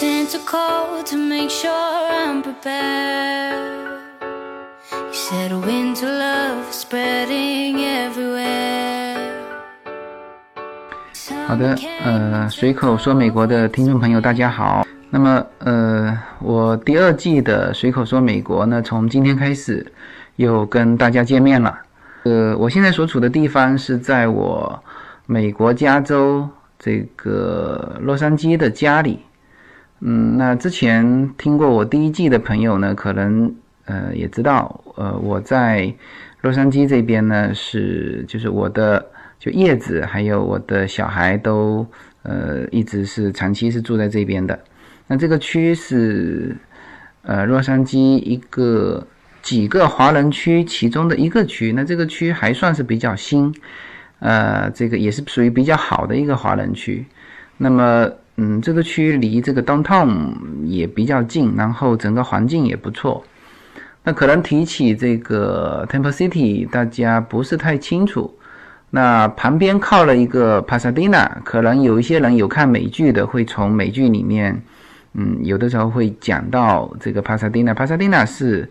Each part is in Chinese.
sent a call to make sure I'm prepared. You said winter love is spreading everywhere. 好的，呃，随口说美国的听众朋友，大家好。那么，呃，我第二季的随口说美国呢，从今天开始又跟大家见面了。呃，我现在所处的地方是在我美国加州这个洛杉矶的家里。嗯，那之前听过我第一季的朋友呢，可能呃也知道，呃，我在洛杉矶这边呢是就是我的就叶子还有我的小孩都呃一直是长期是住在这边的。那这个区是呃洛杉矶一个几个华人区其中的一个区，那这个区还算是比较新，呃，这个也是属于比较好的一个华人区。那么，嗯，这个区离这个 downtown 也比较近，然后整个环境也不错。那可能提起这个 Temple City，大家不是太清楚。那旁边靠了一个 Pasadena，可能有一些人有看美剧的，会从美剧里面。嗯，有的时候会讲到这个帕萨蒂纳。帕萨蒂纳是，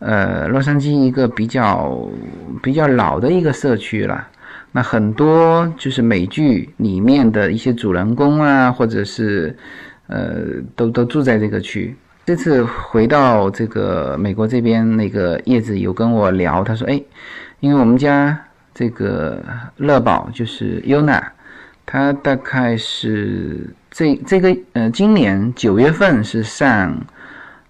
呃，洛杉矶一个比较比较老的一个社区了。那很多就是美剧里面的一些主人公啊，或者是呃，都都住在这个区。这次回到这个美国这边，那个叶子有跟我聊，他说：“哎，因为我们家这个乐宝就是 Yuna，他大概是。”这这个呃，今年九月份是上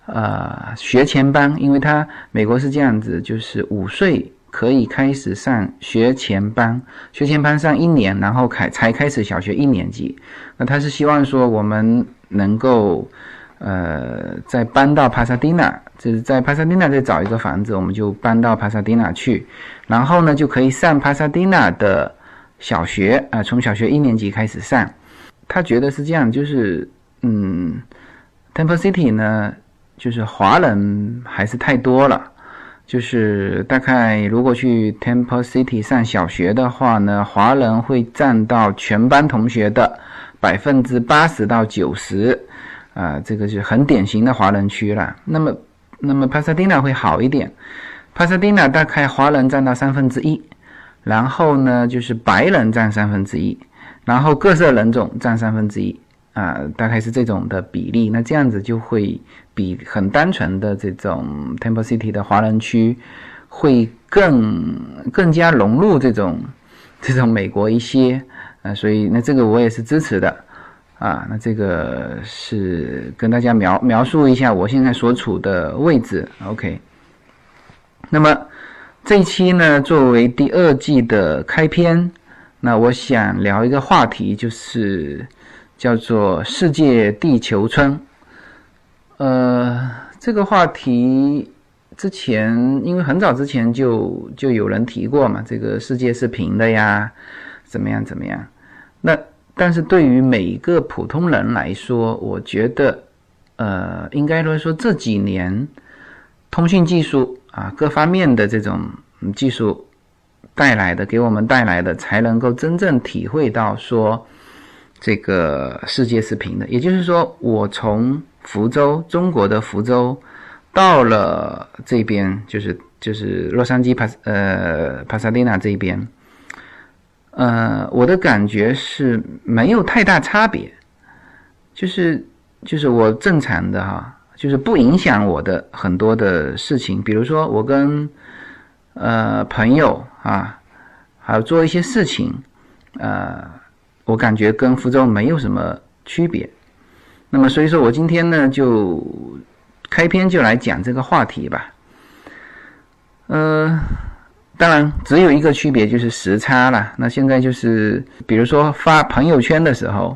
呃学前班，因为他美国是这样子，就是五岁可以开始上学前班，学前班上一年，然后开才开始小学一年级。那他是希望说我们能够呃再搬到帕萨蒂纳，就是在帕萨蒂纳再找一个房子，我们就搬到帕萨蒂纳去，然后呢就可以上帕萨蒂纳的小学啊，从小学一年级开始上。他觉得是这样，就是，嗯，Temple City 呢，就是华人还是太多了，就是大概如果去 Temple City 上小学的话呢，华人会占到全班同学的百分之八十到九十，啊，这个是很典型的华人区了。那么，那么 Pasadena 会好一点，Pasadena 大概华人占到三分之一，然后呢，就是白人占三分之一。然后各色人种占三分之一啊，大概是这种的比例。那这样子就会比很单纯的这种 Temple City 的华人区会更更加融入这种 这种美国一些啊，所以那这个我也是支持的啊。那这个是跟大家描描述一下我现在所处的位置。OK，那么这一期呢，作为第二季的开篇。那我想聊一个话题，就是叫做“世界地球村”。呃，这个话题之前因为很早之前就就有人提过嘛，这个世界是平的呀，怎么样怎么样？那但是对于每一个普通人来说，我觉得，呃，应该来说这几年通讯技术啊，各方面的这种技术。带来的给我们带来的，才能够真正体会到说，这个世界是平的。也就是说，我从福州，中国的福州，到了这边，就是就是洛杉矶帕呃帕萨蒂纳这边，呃，我的感觉是没有太大差别，就是就是我正常的哈，就是不影响我的很多的事情，比如说我跟。呃，朋友啊，还有做一些事情，呃，我感觉跟福州没有什么区别。那么，所以说我今天呢，就开篇就来讲这个话题吧。呃，当然只有一个区别就是时差了。那现在就是，比如说发朋友圈的时候，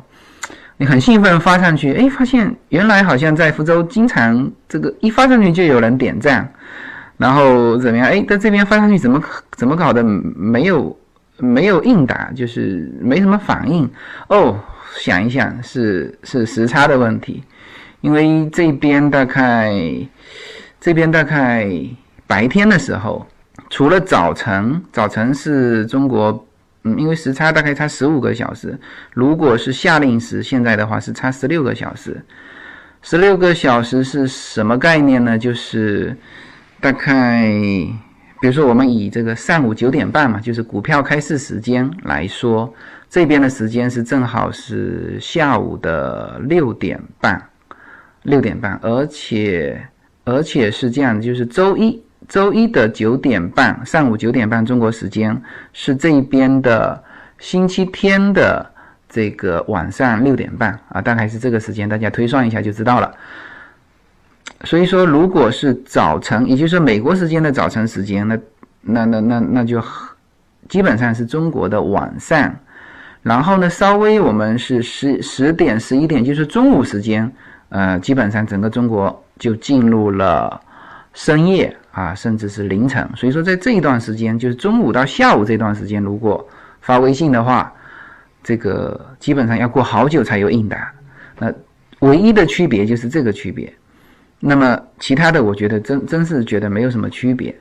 你很兴奋发上去，哎，发现原来好像在福州经常这个一发上去就有人点赞。然后怎么样？哎，在这边发上去怎么怎么搞的？没有没有应答，就是没什么反应。哦，想一想，是是时差的问题，因为这边大概这边大概白天的时候，除了早晨，早晨是中国，嗯，因为时差大概差十五个小时。如果是夏令时，现在的话是差十六个小时。十六个小时是什么概念呢？就是大概，比如说我们以这个上午九点半嘛，就是股票开市时间来说，这边的时间是正好是下午的六点半，六点半，而且而且是这样，就是周一周一的九点半，上午九点半中国时间是这边的星期天的。这个晚上六点半啊，大概是这个时间，大家推算一下就知道了。所以说，如果是早晨，也就是说美国时间的早晨时间，那那那那那就基本上是中国的晚上。然后呢，稍微我们是十十点、十一点，就是中午时间，呃，基本上整个中国就进入了深夜啊，甚至是凌晨。所以说，在这一段时间，就是中午到下午这段时间，如果发微信的话。这个基本上要过好久才有应答，那唯一的区别就是这个区别。那么其他的，我觉得真真是觉得没有什么区别。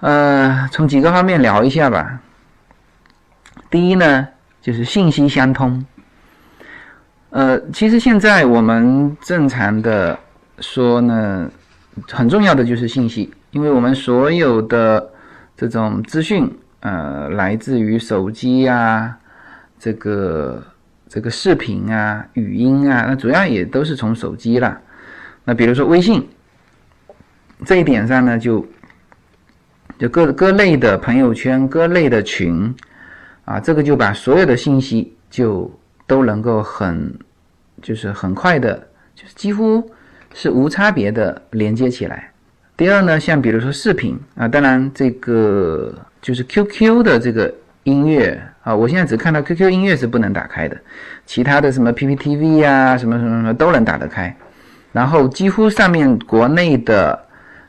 呃，从几个方面聊一下吧。第一呢，就是信息相通。呃，其实现在我们正常的说呢，很重要的就是信息，因为我们所有的这种资讯，呃，来自于手机呀。这个这个视频啊、语音啊，那主要也都是从手机了。那比如说微信这一点上呢，就就各各类的朋友圈、各类的群啊，这个就把所有的信息就都能够很就是很快的，就是几乎是无差别的连接起来。第二呢，像比如说视频啊，当然这个就是 QQ 的这个音乐。啊，我现在只看到 QQ 音乐是不能打开的，其他的什么 PPTV 呀，什么什么什么都能打得开。然后几乎上面国内的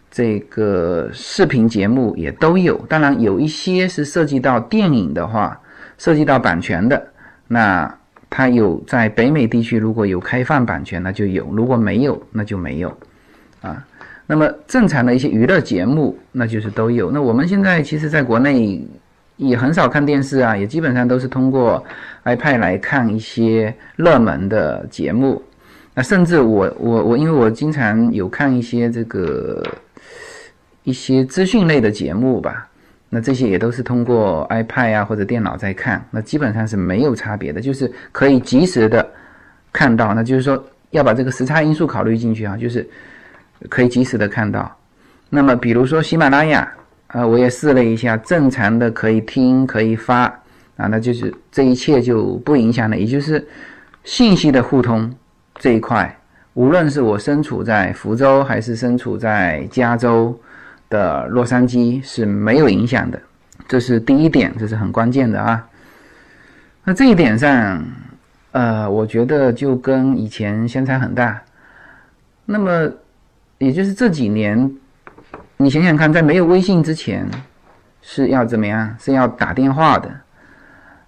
这个视频节目也都有，当然有一些是涉及到电影的话，涉及到版权的，那它有在北美地区如果有开放版权，那就有；如果没有，那就没有。啊，那么正常的一些娱乐节目，那就是都有。那我们现在其实在国内。也很少看电视啊，也基本上都是通过 iPad 来看一些热门的节目。那甚至我我我，因为我经常有看一些这个一些资讯类的节目吧，那这些也都是通过 iPad 啊或者电脑在看，那基本上是没有差别的，就是可以及时的看到。那就是说要把这个时差因素考虑进去啊，就是可以及时的看到。那么比如说喜马拉雅。啊，我也试了一下，正常的可以听可以发啊，那就是这一切就不影响了。也就是信息的互通这一块，无论是我身处在福州还是身处在加州的洛杉矶是没有影响的，这是第一点，这是很关键的啊。那这一点上，呃，我觉得就跟以前相差很大。那么，也就是这几年。你想想看，在没有微信之前，是要怎么样？是要打电话的。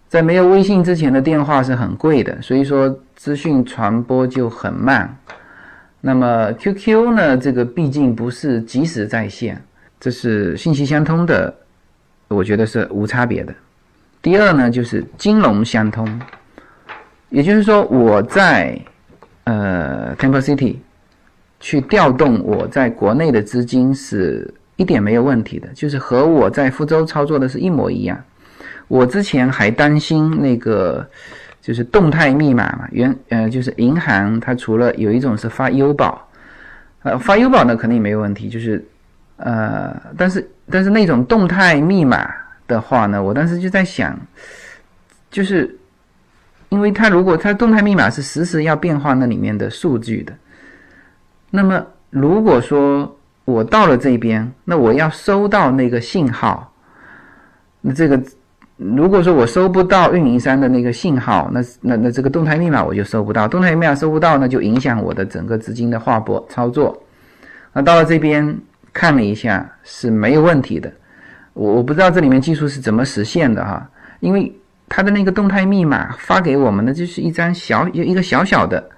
在没有微信之前的电话是很贵的，所以说资讯传播就很慢。那么 QQ 呢？这个毕竟不是即时在线，这是信息相通的，我觉得是无差别的。第二呢，就是金融相通，也就是说我在呃 Temple City。去调动我在国内的资金是一点没有问题的，就是和我在福州操作的是一模一样。我之前还担心那个就是动态密码嘛，原呃就是银行它除了有一种是发优保，呃发优保呢肯定没有问题，就是呃但是但是那种动态密码的话呢，我当时就在想，就是因为它如果它动态密码是实时要变化那里面的数据的。那么，如果说我到了这边，那我要收到那个信号，那这个如果说我收不到运营商的那个信号，那那那这个动态密码我就收不到，动态密码收不到，那就影响我的整个资金的划拨操作。那到了这边看了一下是没有问题的，我我不知道这里面技术是怎么实现的哈，因为它的那个动态密码发给我们的就是一张小一个小小的。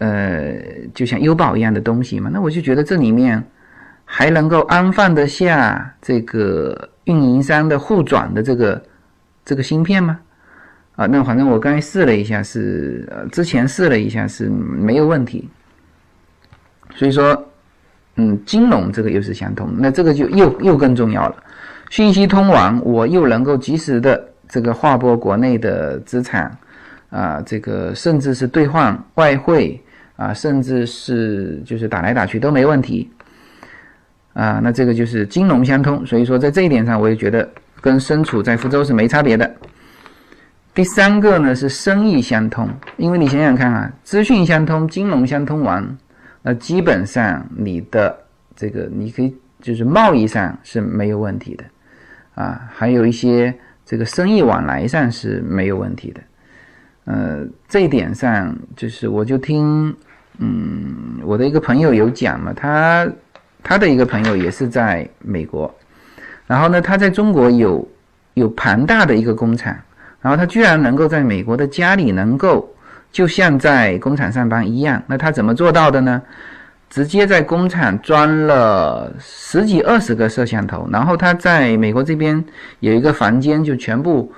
呃，就像优宝一样的东西嘛，那我就觉得这里面还能够安放得下这个运营商的互转的这个这个芯片吗？啊，那反正我刚才试了一下，是呃之前试了一下是没有问题。所以说，嗯，金融这个又是相通，那这个就又又更重要了。信息通往，我又能够及时的这个划拨国内的资产，啊，这个甚至是兑换外汇啊，甚至是就是打来打去都没问题，啊，那这个就是金融相通。所以说，在这一点上，我也觉得跟身处在福州是没差别的。第三个呢是生意相通，因为你想想看啊，资讯相通、金融相通完，那基本上你的这个你可以就是贸易上是没有问题的。啊，还有一些这个生意往来上是没有问题的，呃，这一点上就是我就听，嗯，我的一个朋友有讲嘛，他他的一个朋友也是在美国，然后呢，他在中国有有庞大的一个工厂，然后他居然能够在美国的家里能够就像在工厂上班一样，那他怎么做到的呢？直接在工厂装了十几二十个摄像头，然后他在美国这边有一个房间，就全部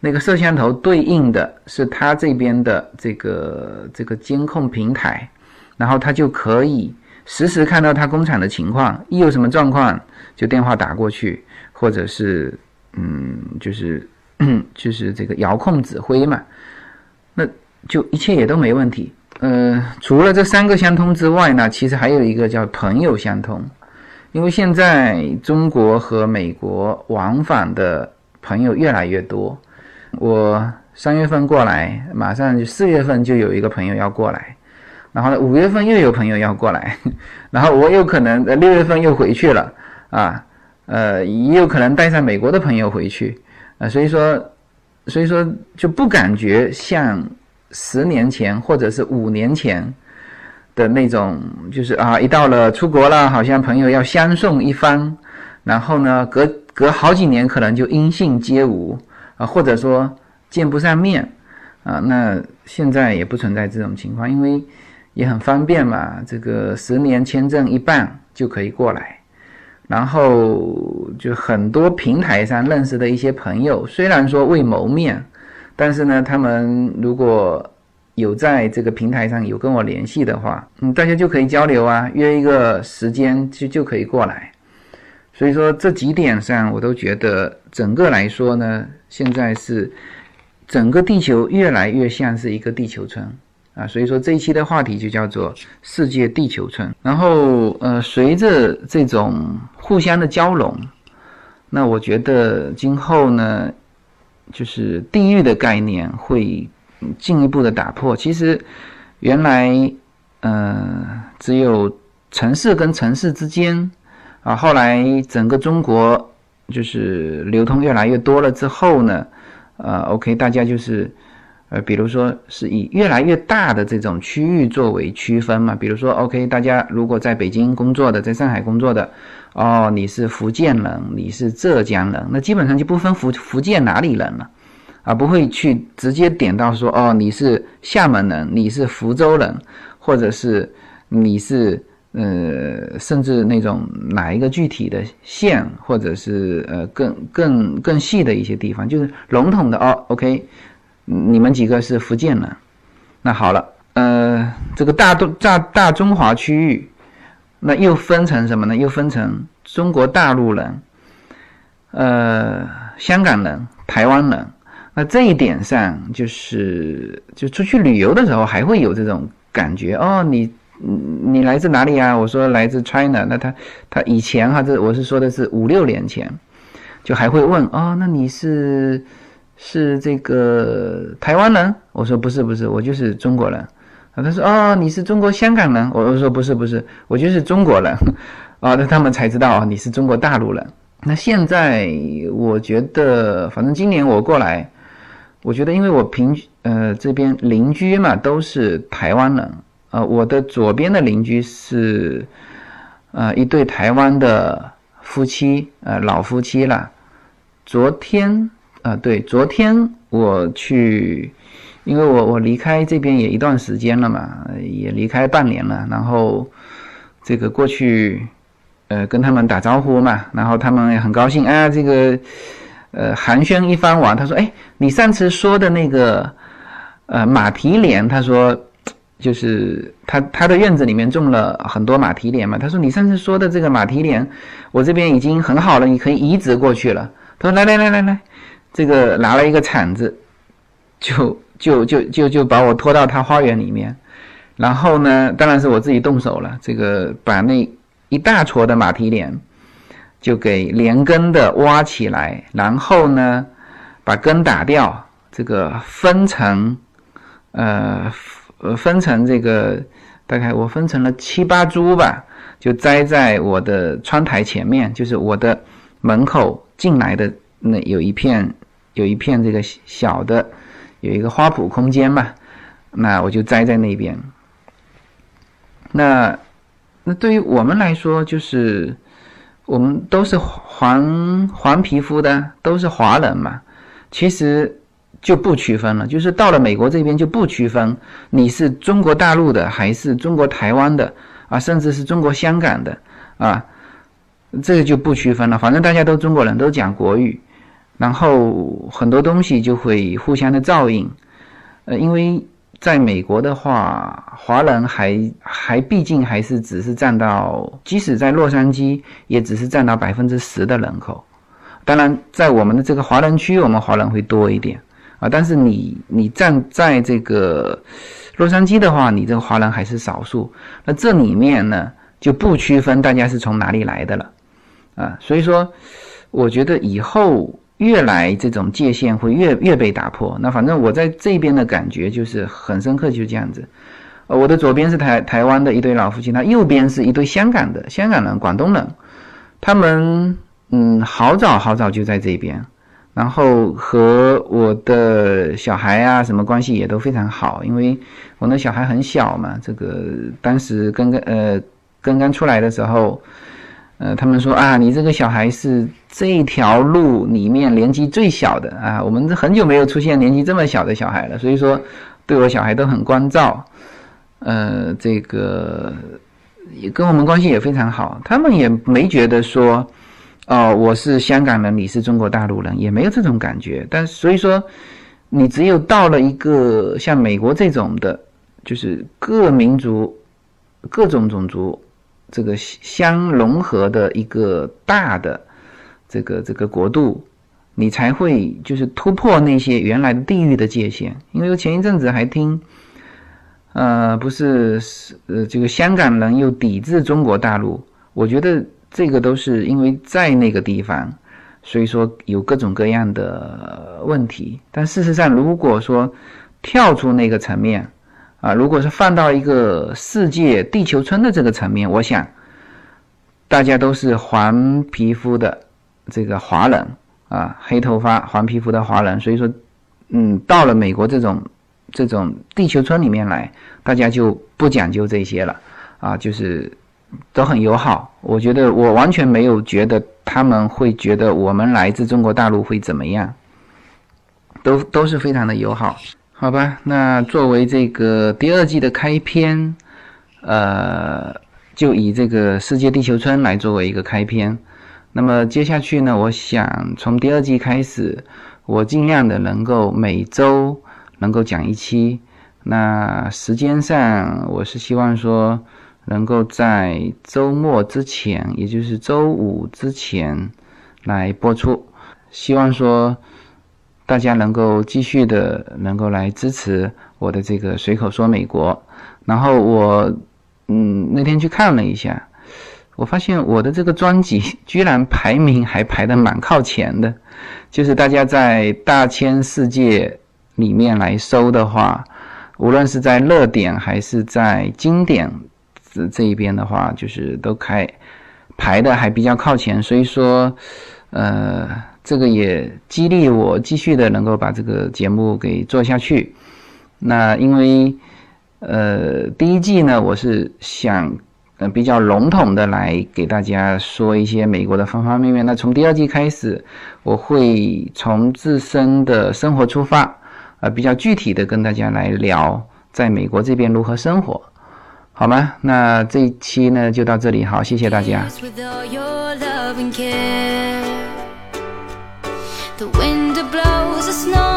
那个摄像头对应的是他这边的这个这个监控平台，然后他就可以实时看到他工厂的情况，一有什么状况就电话打过去，或者是嗯，就是 就是这个遥控指挥嘛，那就一切也都没问题。呃，除了这三个相通之外呢，其实还有一个叫朋友相通，因为现在中国和美国往返的朋友越来越多。我三月份过来，马上就四月份就有一个朋友要过来，然后呢五月份又有朋友要过来，然后我有可能呃六月份又回去了啊，呃也有可能带上美国的朋友回去啊，所以说所以说就不感觉像。十年前或者是五年前的那种，就是啊，一到了出国了，好像朋友要相送一番，然后呢，隔隔好几年可能就音信皆无啊，或者说见不上面啊。那现在也不存在这种情况，因为也很方便嘛，这个十年签证一办就可以过来，然后就很多平台上认识的一些朋友，虽然说未谋面。但是呢，他们如果有在这个平台上有跟我联系的话，嗯，大家就可以交流啊，约一个时间就就可以过来。所以说这几点上，我都觉得整个来说呢，现在是整个地球越来越像是一个地球村啊。所以说这一期的话题就叫做世界地球村。然后呃，随着这种互相的交融，那我觉得今后呢。就是地域的概念会进一步的打破。其实原来，呃，只有城市跟城市之间啊，后来整个中国就是流通越来越多了之后呢，呃，OK，大家就是呃，比如说是以越来越大的这种区域作为区分嘛。比如说，OK，大家如果在北京工作的，在上海工作的。哦，你是福建人，你是浙江人，那基本上就不分福福建哪里人了，啊，不会去直接点到说哦，你是厦门人，你是福州人，或者是你是呃，甚至那种哪一个具体的县，或者是呃更更更细的一些地方，就是笼统的哦，OK，你们几个是福建人，那好了，呃，这个大东大大中华区域。那又分成什么呢？又分成中国大陆人、呃香港人、台湾人。那这一点上，就是就出去旅游的时候，还会有这种感觉哦。你你来自哪里啊？我说来自 China。那他他以前哈，这我是说的是五六年前，就还会问哦，那你是是这个台湾人？我说不是不是，我就是中国人。他说：“哦，你是中国香港人。”我说：“不是，不是，我就是中国人。” 啊，那他们才知道啊你是中国大陆人。那现在我觉得，反正今年我过来，我觉得因为我平呃这边邻居嘛都是台湾人。呃，我的左边的邻居是呃一对台湾的夫妻，呃老夫妻了。昨天啊，对，昨天我去。因为我我离开这边也一段时间了嘛，也离开半年了，然后这个过去，呃，跟他们打招呼嘛，然后他们也很高兴啊，这个呃寒暄一番完，他说，哎，你上次说的那个呃马蹄莲，他说就是他他的院子里面种了很多马蹄莲嘛。他说你上次说的这个马蹄莲，我这边已经很好了，你可以移植过去了。他说来来来来来，这个拿了一个铲子，就就就就就把我拖到他花园里面，然后呢，当然是我自己动手了，这个把那一大撮的马蹄莲就给连根的挖起来，然后呢，把根打掉，这个分成呃。分成这个，大概我分成了七八株吧，就栽在我的窗台前面，就是我的门口进来的那有一片，有一片这个小的，有一个花圃空间嘛，那我就栽在那边。那那对于我们来说，就是我们都是黄黄皮肤的，都是华人嘛，其实。就不区分了，就是到了美国这边就不区分你是中国大陆的还是中国台湾的啊，甚至是中国香港的啊，这个就不区分了。反正大家都中国人，都讲国语，然后很多东西就会互相的照应。呃，因为在美国的话，华人还还毕竟还是只是占到，即使在洛杉矶，也只是占到百分之十的人口。当然，在我们的这个华人区，我们华人会多一点。啊，但是你你站在这个洛杉矶的话，你这个华人还是少数。那这里面呢，就不区分大家是从哪里来的了，啊，所以说，我觉得以后越来这种界限会越越被打破。那反正我在这边的感觉就是很深刻，就是这样子。呃，我的左边是台台湾的一对老夫妻，他右边是一对香港的香港人、广东人，他们嗯，好早好早就在这边。然后和我的小孩啊，什么关系也都非常好，因为我那小孩很小嘛。这个当时刚刚呃刚刚出来的时候，呃，他们说啊，你这个小孩是这条路里面年纪最小的啊。我们很久没有出现年纪这么小的小孩了，所以说对我小孩都很关照。呃，这个也跟我们关系也非常好，他们也没觉得说。哦，我是香港人，你是中国大陆人，也没有这种感觉。但所以说，你只有到了一个像美国这种的，就是各民族、各种种族这个相融合的一个大的这个这个国度，你才会就是突破那些原来地域的界限。因为前一阵子还听，呃，不是呃这个香港人又抵制中国大陆，我觉得。这个都是因为在那个地方，所以说有各种各样的问题。但事实上，如果说跳出那个层面，啊，如果是放到一个世界地球村的这个层面，我想大家都是黄皮肤的这个华人啊，黑头发黄皮肤的华人。所以说，嗯，到了美国这种这种地球村里面来，大家就不讲究这些了啊，就是。都很友好，我觉得我完全没有觉得他们会觉得我们来自中国大陆会怎么样，都都是非常的友好，好吧？那作为这个第二季的开篇，呃，就以这个世界地球村来作为一个开篇。那么接下去呢，我想从第二季开始，我尽量的能够每周能够讲一期。那时间上，我是希望说。能够在周末之前，也就是周五之前来播出，希望说大家能够继续的能够来支持我的这个随口说美国。然后我嗯那天去看了一下，我发现我的这个专辑 居然排名还排的蛮靠前的，就是大家在大千世界里面来搜的话，无论是在热点还是在经典。这一边的话，就是都开排的还比较靠前，所以说，呃，这个也激励我继续的能够把这个节目给做下去。那因为，呃，第一季呢，我是想呃比较笼统的来给大家说一些美国的方方面面。那从第二季开始，我会从自身的生活出发，呃，比较具体的跟大家来聊在美国这边如何生活。好吗？那这一期呢就到这里，好，谢谢大家。Snow